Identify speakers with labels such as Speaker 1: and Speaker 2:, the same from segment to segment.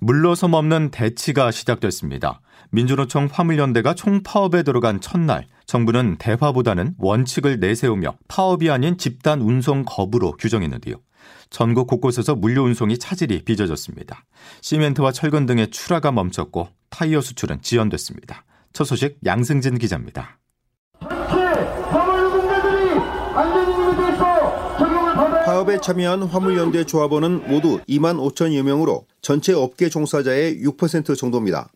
Speaker 1: 물러섬 없는 대치가 시작됐습니다. 민주노총 화물연대가 총파업에 들어간 첫날 정부는 대화보다는 원칙을 내세우며 파업이 아닌 집단 운송 거부로 규정했는데요. 전국 곳곳에서 물류 운송이 차질이 빚어졌습니다. 시멘트와 철근 등의 출하가 멈췄고 타이어 수출은 지연됐습니다. 첫 소식 양승진 기자입니다.
Speaker 2: 파업에 참여한 화물연대 조합원은 모두 2만 5천여 명으로 전체 업계 종사자의 6% 정도입니다.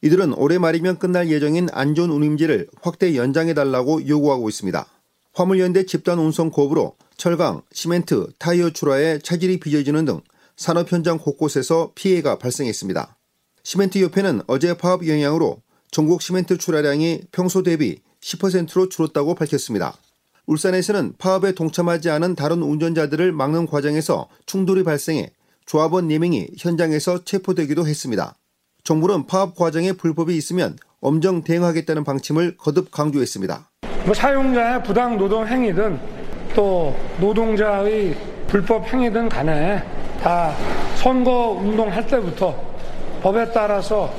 Speaker 2: 이들은 올해 말이면 끝날 예정인 안전 운임제를 확대 연장해달라고 요구하고 있습니다. 화물연대 집단 운송 거부로 철강, 시멘트, 타이어 출하에 차질이 빚어지는 등 산업 현장 곳곳에서 피해가 발생했습니다. 시멘트 협회는 어제 파업 영향으로 전국 시멘트 출하량이 평소 대비 10%로 줄었다고 밝혔습니다. 울산에서는 파업에 동참하지 않은 다른 운전자들을 막는 과정에서 충돌이 발생해 조합원 4명이 현장에서 체포되기도 했습니다. 정부는 파업 과정에 불법이 있으면 엄정 대응하겠다는 방침을 거듭 강조했습니다.
Speaker 3: 뭐 사용자의 부당 노동 행위든 또 노동자의 불법 행위든 간에 다 선거 운동할 때부터 법에 따라서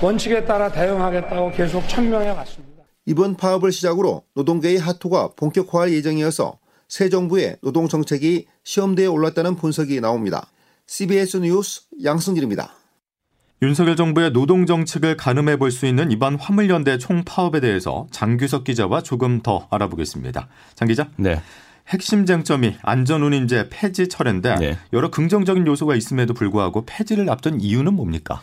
Speaker 3: 원칙에 따라 대응하겠다고 계속 천명해 왔습니다.
Speaker 2: 이번 파업을 시작으로 노동계의 하토가 본격화할 예정이어서 새 정부의 노동 정책이 시험대에 올랐다는 분석이 나옵니다. CBS 뉴스 양승길입니다.
Speaker 1: 윤석열 정부의 노동 정책을 가늠해 볼 수 있는 이번 화물연대 총파업에 대해서 장규석 기자와 조금 더 알아보겠습니다. 장 기자.
Speaker 4: 네.
Speaker 1: 핵심 쟁점이 안전운임제 폐지 철회인데 네. 여러 긍정적인 요소가 있음에도 불구하고 폐지를 앞둔 이유는 뭡니까?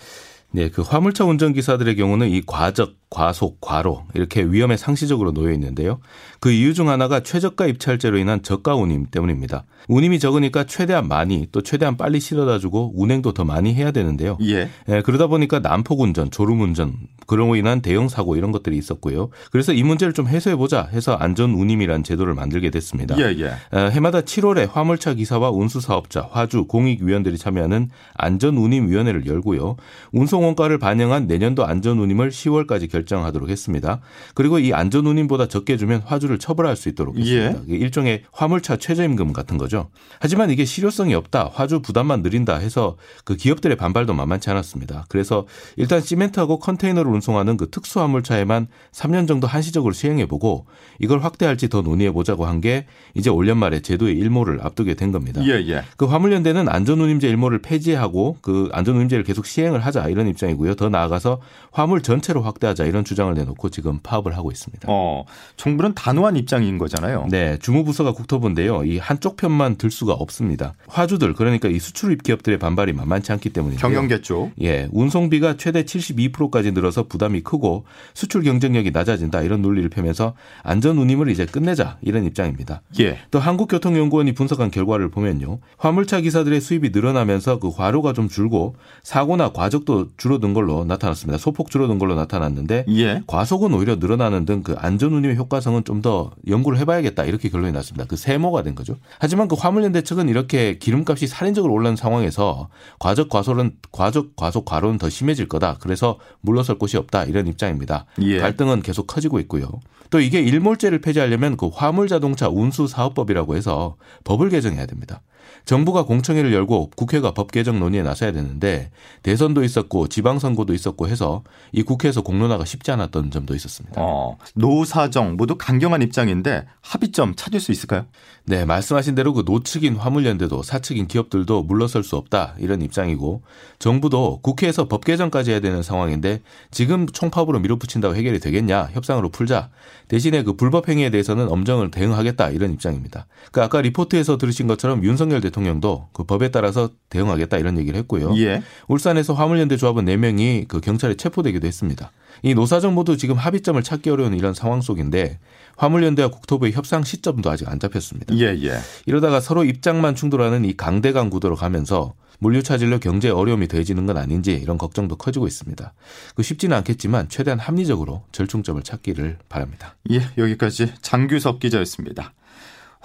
Speaker 4: 네, 그 화물차 운전 기사들의 경우는 이 과적, 과속, 과로 이렇게 위험에 상시적으로 놓여 있는데요. 그 이유 중 하나가 최저가 입찰제로 인한 저가 운임 때문입니다. 운임이 적으니까 최대한 많이 또 최대한 빨리 실어다 주고 운행도 더 많이 해야 되는데요.
Speaker 1: 예.
Speaker 4: 예 그러다 보니까 난폭 운전, 졸음 운전 그로 인한 대형 사고 이런 것들이 있었고요. 그래서 이 문제를 좀 해소해 보자 해서 안전 운임이란 제도를 만들게 됐습니다.
Speaker 1: 예, 예.
Speaker 4: 해마다 7월에 화물차 기사와 운수 사업자, 화주, 공익 위원들이 참여하는 안전 운임 위원회를 열고요. 운송 원가를 반영한 내년도 안전 운임을 10월까지 결정하도록 했습니다. 그리고 이 안전 운임보다 적게 주면 화주를 처벌할 수 있도록 했습니다. 예. 일종의 화물차 최저임금 같은 거죠. 하지만 이게 실효성이 없다. 화주 부담만 느린다 해서 그 기업들의 반발도 만만치 않았습니다. 그래서 일단 시멘트하고 컨테이너를 운송하는 그 특수 화물차에만 3년 정도 한시적으로 시행해 보고 이걸 확대할지 더 논의해 보자고 한 게 이제 올 연말에 제도의 일모를 앞두게 된 겁니다.
Speaker 1: 예, 예.
Speaker 4: 그 화물연대는 안전운임제 일모를 폐지하고 그 안전운임제를 계속 시행을 하자 이런 입장이고요. 더 나아가서 화물 전체로 확대하자 이런 주장을 내놓고 지금 파업을 하고 있습니다.
Speaker 1: 어, 정부는 단호한 입장인 거잖아요.
Speaker 4: 네, 주무부서가 국토부인데요. 이 한쪽 편만 들 수가 없습니다. 화주들 그러니까 이 수출 기업들의 반발이 만만치 않기 때문이죠.
Speaker 1: 경영계 쪽.
Speaker 4: 예, 운송비가 최대 72%까지 늘어서 부담이 크고 수출 경쟁력이 낮아진다 이런 논리를 펴면서 안전 운임을 이제 끝내자 이런 입장입니다.
Speaker 1: 예.
Speaker 4: 또 한국교통연구원이 분석한 결과를 보면요. 화물차 기사들의 수입이 늘어나면서 그 과로가 좀 줄고 사고나 과적도 줄어든 걸로 나타났습니다. 소폭 줄어든 걸로 나타났는데
Speaker 1: 예.
Speaker 4: 과속은 오히려 늘어나는 등 그 안전 운임의 효과성은 좀 더 연구를 해봐야겠다 이렇게 결론이 났습니다. 그 세모가 된 거죠. 하지만 그 화물연대 측은 이렇게 기름값이 살인적으로 올라는 상황에서 과적 과소는 과적 과속 과로는 더 심해질 거다. 그래서 물러설 곳이 없다 이런 입장입니다.
Speaker 1: 예.
Speaker 4: 갈등은 계속 커지고 있고요. 또 이게 일몰제를 폐지하려면 그 화물 자동차 운수 사업법이라고 해서 법을 개정해야 됩니다. 정부가 공청회를 열고 국회가 법 개정 논의에 나서야 되는데 대선도 있었고 지방선거도 있었고 해서 이 국회에서 공론화가 쉽지 않았던 점도 있었습니다.
Speaker 1: 어, 노사정 모두 강경한 입장인데 합의점 찾을 수 있을까요?
Speaker 4: 네, 말씀하신 대로 그 노측인 화물연대도 사측인 기업들도 물러설 수 없다 이런 입장이고 정부도 국회에서 법 개정까지 해야 되는 상황인데 지금 총파업으로 밀어붙인다고 해결이 되겠냐 협상으로 풀자 대신에 그 불법 행위에 대해서는 엄정을 대응하겠다 이런 입장입니다. 그 아까 리포트에서 들으신 것처럼 윤석열 대통령 도 그 법에 따라서 대응하겠다 이런 얘기를 했고요.
Speaker 1: 예.
Speaker 4: 울산에서 화물연대 조합원 4명이 그 경찰에 체포되기도 했습니다. 이 노사정 모두 지금 합의점을 찾기 어려운 이런 상황 속인데 화물연대와 국토부의 협상 시점도 아직 안 잡혔습니다.
Speaker 1: 예, 예.
Speaker 4: 이러다가 서로 입장만 충돌하는 이 강대강 구도로 가면서 물류 차질로 경제 어려움이 더해지는 건 아닌지 이런 걱정도 커지고 있습니다. 그 쉽지는 않겠지만 최대한 합리적으로 절충점을 찾기를 바랍니다.
Speaker 1: 예, 여기까지 장규섭 기자였습니다.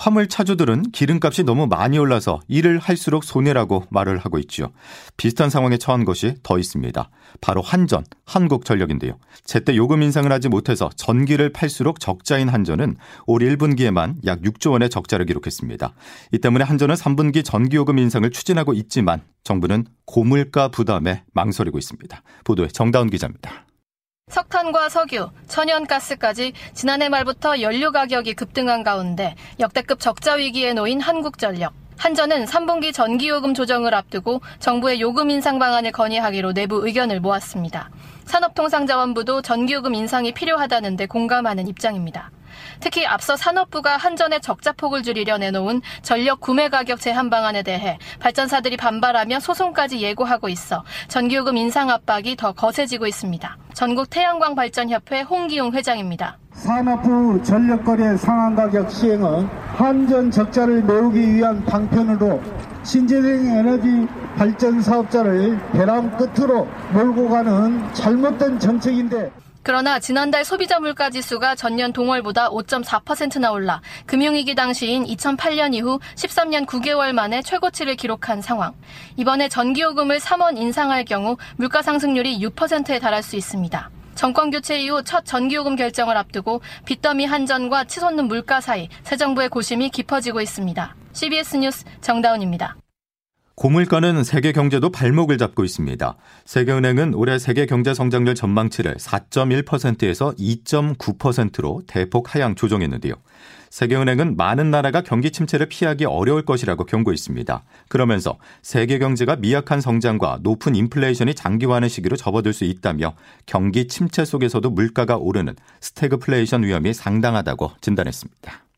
Speaker 1: 화물 차주들은 기름값이 너무 많이 올라서 일을 할수록 손해라고 말을 하고 있죠. 비슷한 상황에 처한 것이 더 있습니다. 바로 한전, 한국전력인데요. 제때 요금 인상을 하지 못해서 전기를 팔수록 적자인 한전은 올 1분기에만 약 6조 원의 적자를 기록했습니다. 이 때문에 한전은 3분기 전기요금 인상을 추진하고 있지만 정부는 고물가 부담에 망설이고 있습니다. 보도에 정다운 기자입니다.
Speaker 5: 석탄과 석유, 천연가스까지 지난해 말부터 연료 가격이 급등한 가운데 역대급 적자 위기에 놓인 한국전력. 한전은 3분기 전기요금 조정을 앞두고 정부의 요금 인상 방안을 건의하기로 내부 의견을 모았습니다. 산업통상자원부도 전기요금 인상이 필요하다는데 공감하는 입장입니다. 특히 앞서 산업부가 한전의 적자폭을 줄이려 내놓은 전력 구매 가격 제한 방안에 대해 발전사들이 반발하며 소송까지 예고하고 있어 전기요금 인상 압박이 더 거세지고 있습니다. 전국 태양광 발전협회 홍기용 회장입니다.
Speaker 6: 산업부 전력거래 상한 가격 시행은 한전 적자를 메우기 위한 방편으로 신재생 에너지 발전 사업자를 벼랑 끝으로 몰고 가는 잘못된 정책인데
Speaker 5: 그러나 지난달 소비자 물가 지수가 전년 동월보다 5.4%나 올라 금융위기 당시인 2008년 이후 13년 9개월 만에 최고치를 기록한 상황. 이번에 전기요금을 3원 인상할 경우 물가 상승률이 6%에 달할 수 있습니다. 정권 교체 이후 첫 전기요금 결정을 앞두고 빚더미 한전과 치솟는 물가 사이 새 정부의 고심이 깊어지고 있습니다. CBS 뉴스 정다운입니다.
Speaker 1: 고물가는 세계 경제도 발목을 잡고 있습니다. 세계은행은 올해 세계 경제 성장률 전망치를 4.1%에서 2.9%로 대폭 하향 조정했는데요. 세계은행은 많은 나라가 경기 침체를 피하기 어려울 것이라고 경고했습니다. 그러면서 세계 경제가 미약한 성장과 높은 인플레이션이 장기화하는 시기로 접어들 수 있다며 경기 침체 속에서도 물가가 오르는 스태그플레이션 위험이 상당하다고 진단했습니다.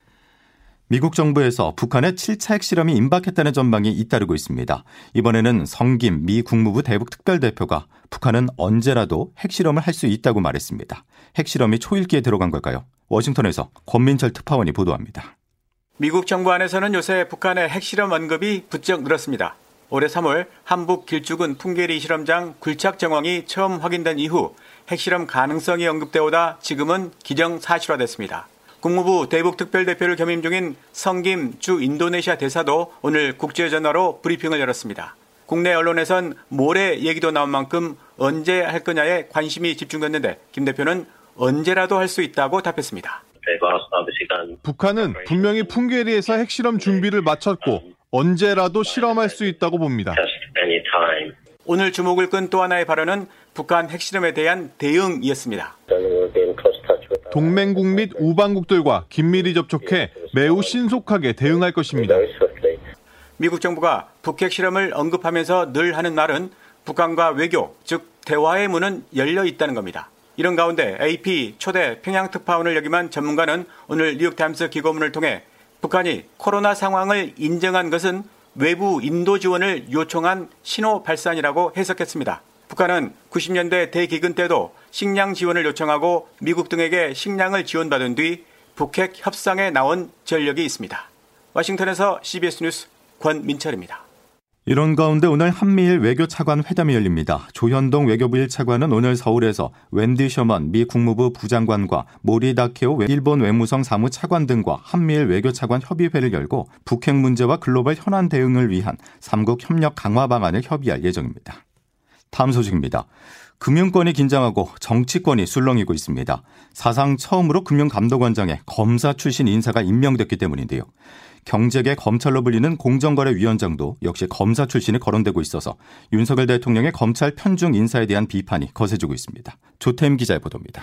Speaker 1: 미국 정부에서 북한의 7차 핵실험이 임박했다는 전망이 잇따르고 있습니다. 이번에는 성김 미 국무부 대북 특별대표가 북한은 언제라도 핵실험을 할 수 있다고 말했습니다. 핵실험이 초일기에 들어간 걸까요? 워싱턴에서 권민철 특파원이 보도합니다.
Speaker 7: 미국 정부 안에서는 요새 북한의 핵실험 언급이 부쩍 늘었습니다. 올해 3월 한북 길쭉은 풍계리 실험장 굴착 정황이 처음 확인된 이후 핵실험 가능성이 언급돼 오다 지금은 기정사실화됐습니다. 국무부 대북 특별대표를 겸임 중인 성김 주 인도네시아 대사도 오늘 국제전화로 브리핑을 열었습니다. 국내 언론에선 모레 얘기도 나온 만큼 언제 할 거냐에 관심이 집중됐는데 김 대표는 언제라도 할 수 있다고 답했습니다.
Speaker 8: 북한은 분명히 풍계리에서 핵실험 준비를 마쳤고 언제라도 실험할 수 있다고 봅니다.
Speaker 7: 오늘 주목을 끈 또 하나의 발언은 북한 핵실험에 대한 대응이었습니다.
Speaker 8: 동맹국 및 우방국들과 긴밀히 접촉해 매우 신속하게 대응할 것입니다.
Speaker 7: 미국 정부가 북핵 실험을 언급하면서 늘 하는 말은 북한과 외교, 즉 대화의 문은 열려 있다는 겁니다. 이런 가운데 AP 초대 평양 특파원을 역임한 전문가는 오늘 뉴욕 타임스 기고문을 통해 북한이 코로나 상황을 인정한 것은 외부 인도 지원을 요청한 신호 발산이라고 해석했습니다. 북한은 90년대 대기근 때도 식량 지원을 요청하고 미국 등에게 식량을 지원받은 뒤 북핵 협상에 나온 전력이 있습니다. 와싱턴에서 CBS 뉴스 권민철입니다.
Speaker 1: 이런 가운데 오늘 한미일 외교 차관 회담이 열립니다. 조현동 외교부 1차관은 오늘 서울에서 웬디 셔먼 미 국무부 부장관과 모리 다케오 일본 외무성 사무 차관 등과 한미일 외교 차관 협의회를 열고 북핵 문제와 글로벌 현안 대응을 위한 삼국 협력 강화 방안을 협의할 예정입니다. 다음 소식입니다. 금융권이 긴장하고 정치권이 술렁이고 있습니다. 사상 처음으로 금융감독원장에 검사 출신 인사가 임명됐기 때문인데요. 경제계 검찰로 불리는 공정거래위원장도 역시 검사 출신이 거론되고 있어서 윤석열 대통령의 검찰 편중 인사에 대한 비판이 거세지고 있습니다. 조태임 기자의 보도입니다.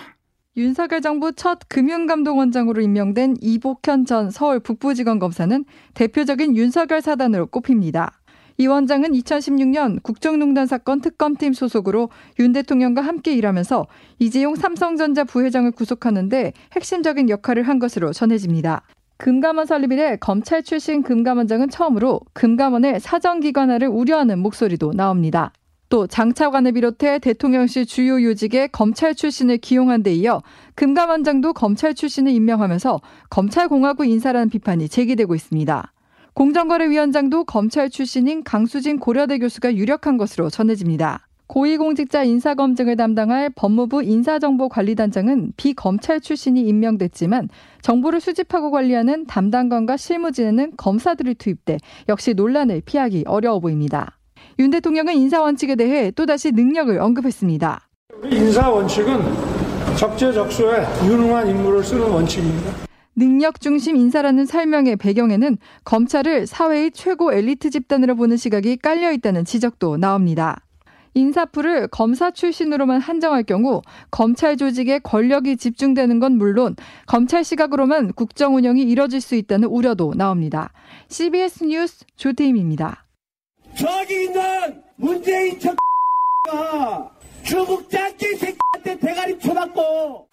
Speaker 9: 윤석열 정부 첫 금융감독원장으로 임명된 이복현 전 서울 북부지검 검사는 대표적인 윤석열 사단으로 꼽힙니다. 이 원장은 2016년 국정농단 사건 특검팀 소속으로 윤 대통령과 함께 일하면서 이재용 삼성전자 부회장을 구속하는데 핵심적인 역할을 한 것으로 전해집니다. 금감원 설립 이래 검찰 출신 금감원장은 처음으로 금감원의 사정기관화를 우려하는 목소리도 나옵니다. 또 장차관을 비롯해 대통령실 주요 요직에 검찰 출신을 기용한 데 이어 금감원장도 검찰 출신을 임명하면서 검찰공화국 인사라는 비판이 제기되고 있습니다. 공정거래위원장도 검찰 출신인 강수진 고려대 교수가 유력한 것으로 전해집니다. 고위공직자 인사검증을 담당할 법무부 인사정보관리단장은 비검찰 출신이 임명됐지만 정보를 수집하고 관리하는 담당관과 실무 지내는 검사들이 투입돼 역시 논란을 피하기 어려워 보입니다. 윤 대통령은 인사 원칙에 대해 또다시 능력을 언급했습니다.
Speaker 3: 인사 원칙은 적재적소에 유능한 인물을 쓰는 원칙입니다.
Speaker 9: 능력 중심 인사라는 설명의 배경에는 검찰을 사회의 최고 엘리트 집단으로 보는 시각이 깔려 있다는 지적도 나옵니다. 인사풀을 검사 출신으로만 한정할 경우 검찰 조직에 권력이 집중되는 건 물론 검찰 시각으로만 국정 운영이 이뤄질 수 있다는 우려도 나옵니다. CBS 뉴스 조태임입니다.
Speaker 10: 저기 있는 문재인 척가 중국 짱깨 새끼한테 대가리 쳐맞고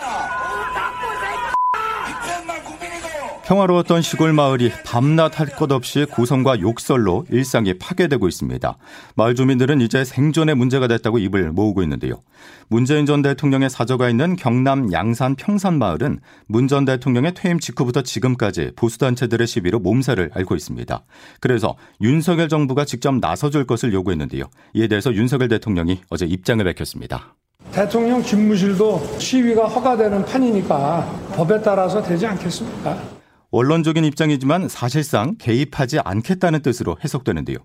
Speaker 1: 평화로웠던 시골 마을이 밤낮 할 것 없이 고성과 욕설로 일상이 파괴되고 있습니다. 마을 주민들은 이제 생존의 문제가 됐다고 입을 모으고 있는데요. 문재인 전 대통령의 사저가 있는 경남 양산 평산 마을은 문 전 대통령의 퇴임 직후부터 지금까지 보수단체들의 시비로 몸살을 앓고 있습니다. 그래서 윤석열 정부가 직접 나서줄 것을 요구했는데요. 이에 대해서 윤석열 대통령이 어제 입장을 밝혔습니다.
Speaker 3: 대통령 집무실도 시위가 허가되는 판이니까 법에 따라서 되지 않겠습니까?
Speaker 1: 원론적인 입장이지만 사실상 개입하지 않겠다는 뜻으로 해석되는데요.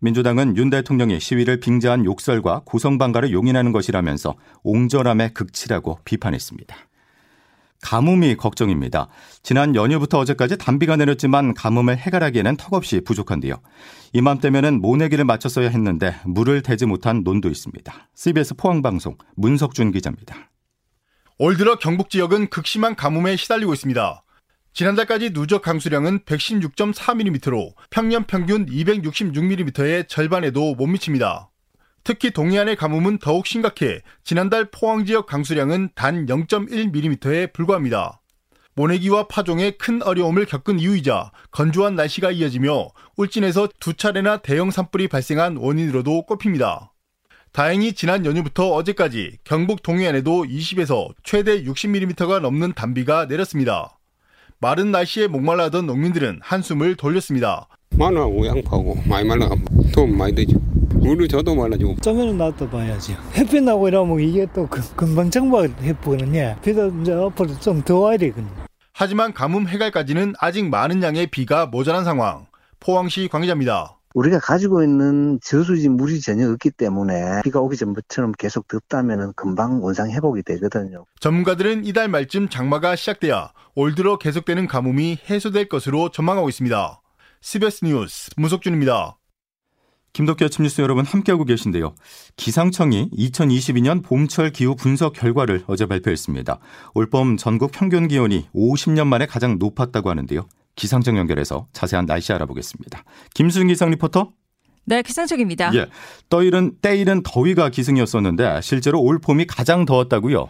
Speaker 1: 민주당은 윤 대통령이 시위를 빙자한 욕설과 고성방가를 용인하는 것이라면서 옹졸함의 극치라고 비판했습니다. 가뭄이 걱정입니다. 지난 연휴부터 어제까지 단비가 내렸지만 가뭄을 해결하기에는 턱없이 부족한데요. 이맘때면은 모내기를 마쳤어야 했는데 물을 대지 못한 논도 있습니다. CBS 포항방송 문석준 기자입니다.
Speaker 11: 올 들어 경북 지역은 극심한 가뭄에 시달리고 있습니다. 지난달까지 누적 강수량은 116.4mm로 평년 평균 266mm의 절반에도 못 미칩니다. 특히 동해안의 가뭄은 더욱 심각해 지난달 포항 지역 강수량은 단 0.1mm에 불과합니다. 모내기와 파종에 큰 어려움을 겪은 이유이자 건조한 날씨가 이어지며 울진에서 두 차례나 대형 산불이 발생한 원인으로도 꼽힙니다. 다행히 지난 연휴부터 어제까지 경북 동해안에도 20에서 최대 60mm가 넘는 단비가 내렸습니다. 마른 날씨에 목말라던 농민들은 한숨을 돌렸습니다.
Speaker 12: 마늘하고 양파하고 많이 말라가 도움 많이 되죠. 물을 저도 말라지고.
Speaker 13: 점에는 놔둬봐야지. 햇빛 나고 이러면 이게 또 금방 정박 해보거든요. 비도 이제 앞으로 좀 더 와야 되거든요.
Speaker 11: 하지만 가뭄 해갈까지는 아직 많은 양의 비가 모자란 상황. 포항시 관계자입니다.
Speaker 14: 우리가 가지고 있는 저수지 물이 전혀 없기 때문에 비가 오기 전처럼 계속 덥다면 금방 원상 회복이 되거든요.
Speaker 11: 전문가들은 이달 말쯤 장마가 시작돼야 올 들어 계속되는 가뭄이 해소될 것으로 전망하고 있습니다. CBS 뉴스 문석준입니다.
Speaker 1: 김덕기 아침 뉴스 여러분 함께하고 계신데요. 기상청이 2022년 봄철 기후 분석 결과를 어제 발표했습니다. 올봄 전국 평균 기온이 50년 만에 가장 높았다고 하는데요. 기상청 연결해서 자세한 날씨 알아보겠습니다. 김수진 기상 리포터.
Speaker 15: 네, 기상청입니다.
Speaker 1: 예. 떠이른 때이른 더위가 기승이었었는데 실제로 올 봄이 가장 더웠다고요.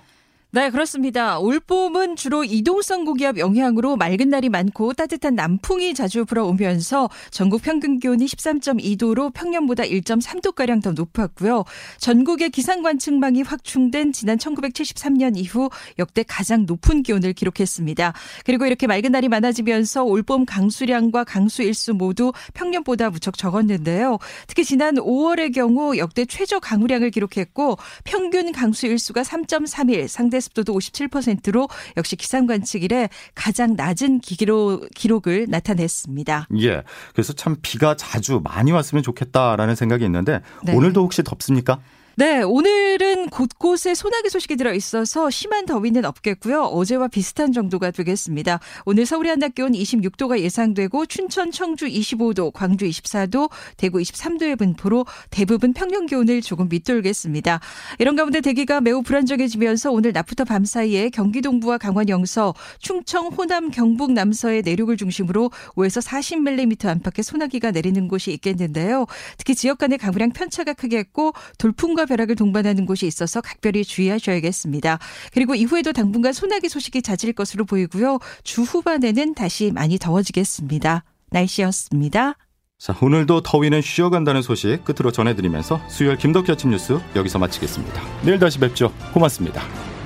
Speaker 15: 네, 그렇습니다. 올봄은 주로 이동성 고기압 영향으로 맑은 날이 많고 따뜻한 남풍이 자주 불어오면서 전국 평균 기온이 13.2도로 평년보다 1.3도가량 더 높았고요. 전국의 기상관측망이 확충된 지난 1973년 이후 역대 가장 높은 기온을 기록했습니다. 그리고 이렇게 맑은 날이 많아지면서 올봄 강수량과 강수 일수 모두 평년보다 무척 적었는데요. 특히 지난 5월의 경우 역대 최저 강우량을 기록했고 평균 강수 일수가 3.31 상대 습도도 57%로 역시 기상 관측 이래 가장 낮은 기록, 기록을 나타냈습니다.
Speaker 1: 예. 그래서 참 비가 자주 많이 왔으면 좋겠다라는 생각이 있는데 네. 오늘도 혹시 덥습니까?
Speaker 15: 네, 오늘은 곳곳에 소나기 소식이 들어 있어서 심한 더위는 없겠고요. 어제와 비슷한 정도가 되겠습니다. 오늘 서울의 한낮 기온 26도가 예상되고 춘천, 청주 25도, 광주 24도, 대구 23도의 분포로 대부분 평년 기온을 조금 밑돌겠습니다. 이런 가운데 대기가 매우 불안정해지면서 오늘 낮부터 밤 사이에 경기 동부와 강원 영서, 충청, 호남, 경북 남서의 내륙을 중심으로 5에서 40mm 안팎의 소나기가 내리는 곳이 있겠는데요. 특히 지역 간의 강우량 편차가 크겠고 돌풍과 벼락을 동반하는 곳이 있어서 각별히 주의하셔야겠습니다. 그리고 이후에도 당분간 소나기 소식이 잦을 것으로 보이고요. 주 후반에는 다시 많이 더워지겠습니다. 날씨였습니다.
Speaker 1: 자, 오늘도 더위는 쉬어간다는 소식 끝으로 전해드리면서 수요일 김덕기 아침 뉴스 여기서 마치겠습니다. 내일 다시 뵙죠. 고맙습니다.